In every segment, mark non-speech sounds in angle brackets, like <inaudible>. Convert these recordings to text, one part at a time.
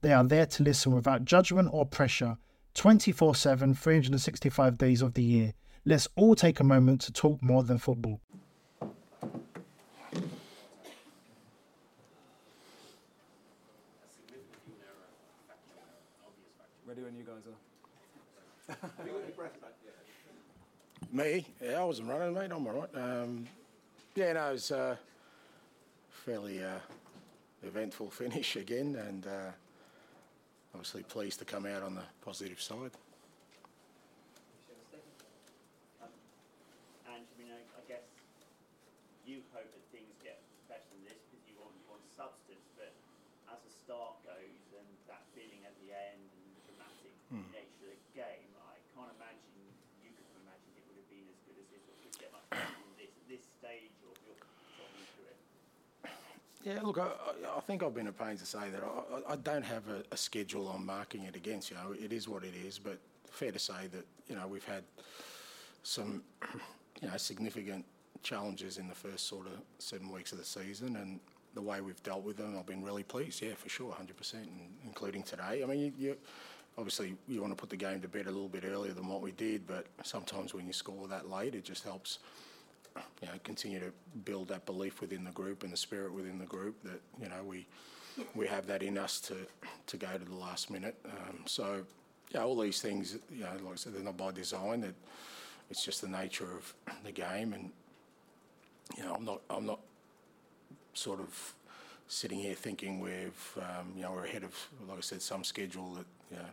They are there to listen without judgment or pressure 24 7, 365 days of the year. Let's all take a moment to talk more than football. Ready when you guys are. <laughs> Me? Yeah, I wasn't running, mate. I'm all right. Um, yeah, no, it was uh, fairly uh, eventful finish again, and uh, obviously pleased to come out on the positive side. Um, and I mean, I, guess you hope that things get better than this because you want, you want substance, but as the start goes and that feeling at the end and the dramatic hmm. nature of the game, I can't imagine you could have imagined it would have been as good as this or could get much better than this at this stage of your footballing career. Yeah, look, I, I- think I've been at pains to say that I, I- don't have a, a schedule I'm marking it against. You know, it is what it is, but fair to say that you know we've had some <clears throat> you know significant challenges in the first sort of seven weeks of the season, and the way we've dealt with them, I've been really pleased. Yeah, for sure, 100%, including today. I mean, you, you obviously you want to put the game to bed a little bit earlier than what we did, but sometimes when you score that late, it just helps you know, continue to build that belief within the group and the spirit within the group that you know we we have that in us to to go to the last minute. Um, so yeah, all these things, you know, like I said, they're not by design. That it's just the nature of the game, and you know, I'm not I'm not sort of sitting here thinking we've um, you know we're ahead of like I said some schedule that you know.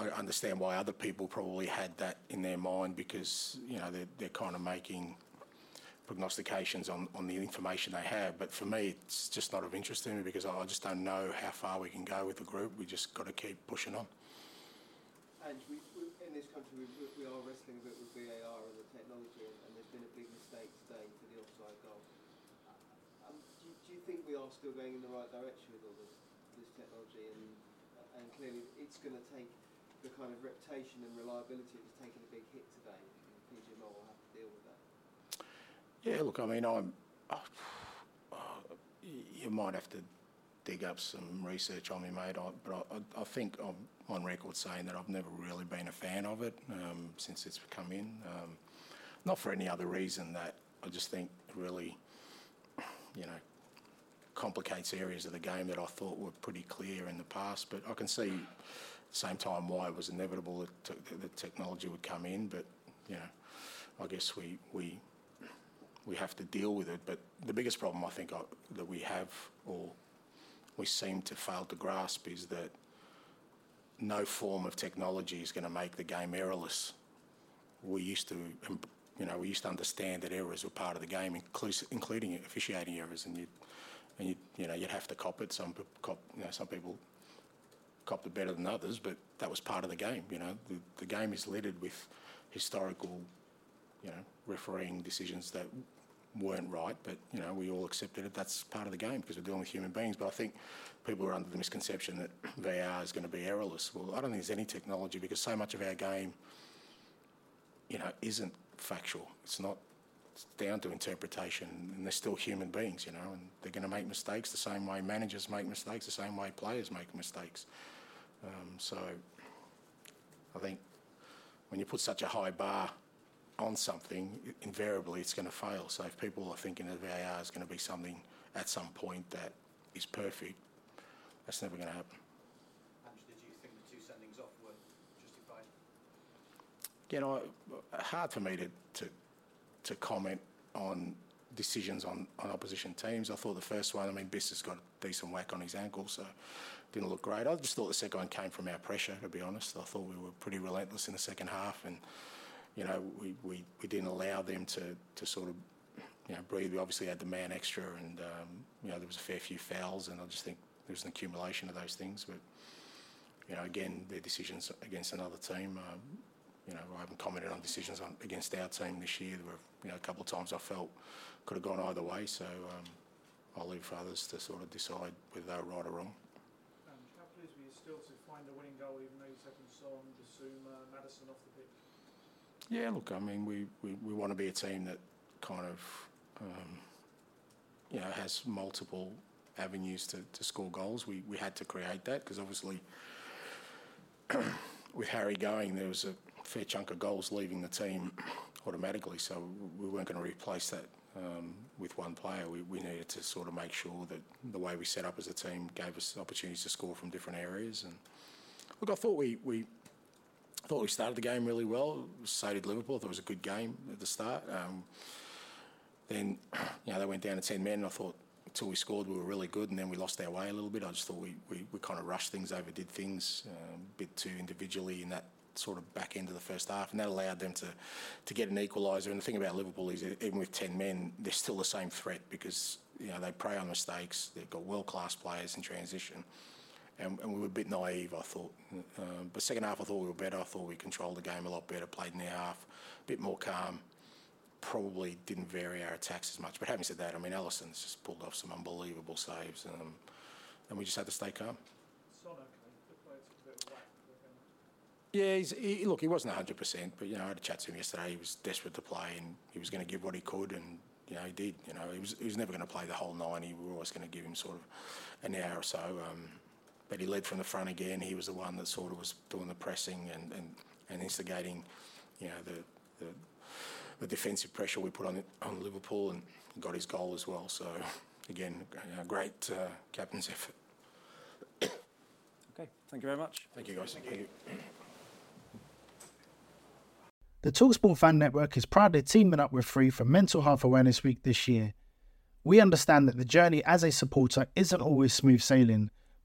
I understand why other people probably had that in their mind because you know they're, they're kind of making prognostications on, on the information they have. But for me, it's just not of interest to me because I just don't know how far we can go with the group. We just got to keep pushing on. And we, we, in this country, we, we are wrestling a bit with VAR and the technology, and, there's been a big mistake today for the offside goal. Um, do, you- do you think we are still going in the right direction with all this, this technology? And, and clearly, it's going to take the kind of reputation and reliability that's taken a big hit today. And PGMOL will have to deal with that. Yeah, look, I mean, I'm. Oh, you might have to dig up some research on me, mate. I, but I, I think I'm on record saying that I've never really been a fan of it um, since it's come in. Um, not for any other reason that I just think really, you know, complicates areas of the game that I thought were pretty clear in the past. But I can see, at the same time, why it was inevitable that, te- that technology would come in. But you know, I guess we we we have to deal with it. But the biggest problem I think I, that we have, or we seem to fail to grasp, is that no form of technology is going to make the game errorless. We used to, you know, we used to understand that errors were part of the game, including officiating errors, and you, and you, you know, you'd have to cop it. Some cop, you know, some people copped it better than others, but that was part of the game. You know, the, the game is littered with historical, you know, refereeing decisions that weren't right, but you know, we all accepted it. That's part of the game because we're dealing with human beings. But I think people are under the misconception that <clears throat> VAR is going to be errorless. Well, I don't think there's any technology because so much of our game, you know, isn't factual. It's not. It's down to interpretation, and they're still human beings, you know, and they're going to make mistakes the same way managers make mistakes, the same way players make mistakes. Um, so, I think when when you put such a high bar on something, invariably it's going to fail. So if people are thinking that VAR is going to be something at some point that is perfect, that's never going to happen. Did you think the two sendings off were justified? You know, hard for me to, to, to comment on decisions on, on opposition teams. I thought the first one, I mean, Biss has got a decent whack on his ankle, so didn't look great. I just thought the second one came from our pressure, to be honest. I thought we were pretty relentless in the second half, and you know, we, we, we didn't allow them to, to sort of you know, breathe. We obviously had the man extra, and um, you know, there was a fair few fouls, and I just think there was an accumulation of those things. But you know, again, their decisions against another team. Um, you know, I haven't commented on decisions on, against our team this year. There were you know a couple of times I felt could have gone either way. So um, I'll leave for others to sort of decide whether they're right or wrong. Um, still to find a winning goal, even though you taken Son, Bissouma, Maddison off the pitch? Yeah, look, I mean, we, we, we want to be a team that kind of, um, you know, has multiple avenues to, to score goals. We, we had to create that because obviously <clears throat> with Harry going, there was a fair chunk of goals leaving the team <clears throat> automatically, so we weren't going to replace that um, with one player. We, we needed to sort of make sure that the way we set up as a team gave us opportunities to score from different areas. And look, I thought we, we I thought we started the game really well. So did Liverpool. I thought it was a good game at the start. Um, then, <clears throat> you know, they went down to 10 men, and I thought until we scored, we were really good, and then we lost our way a little bit. I just thought we, we, we kind of rushed things, overdid things um, a bit too individually in that sort of back end of the first half, and that allowed them to, to get an equaliser. And the thing about Liverpool is, even with 10 men, they're still the same threat because you know they prey on mistakes. They've got world class players in transition and, and we were a bit naive, I thought. Um, but second half, I thought we were better. I thought we controlled the game a lot better, played in the half, a bit more calm. Probably didn't vary our attacks as much. But having said that, I mean, Alisson's just pulled off some unbelievable saves, um, and we just had to stay calm. Yeah, he's, he, look, he wasn't 100%, but, you know, I had a chat to him yesterday. He was desperate to play and he was going to give what he could, and, you know, he did. You know, he was, he was never going to play the whole 90. We were always going to give him sort of an hour or so. Um, but he led from the front again. He was the one that sort of was doing the pressing and, and, and instigating, you know, the, the, the defensive pressure we put on on Liverpool and got his goal as well. So again, a great uh, captain's effort. okay, thank you very much. Thank you guys. Thank you. The Talksport Fan Network is proudly teaming up with Free for Mental Health Awareness Week this year. We understand that the journey as a supporter isn't always smooth sailing,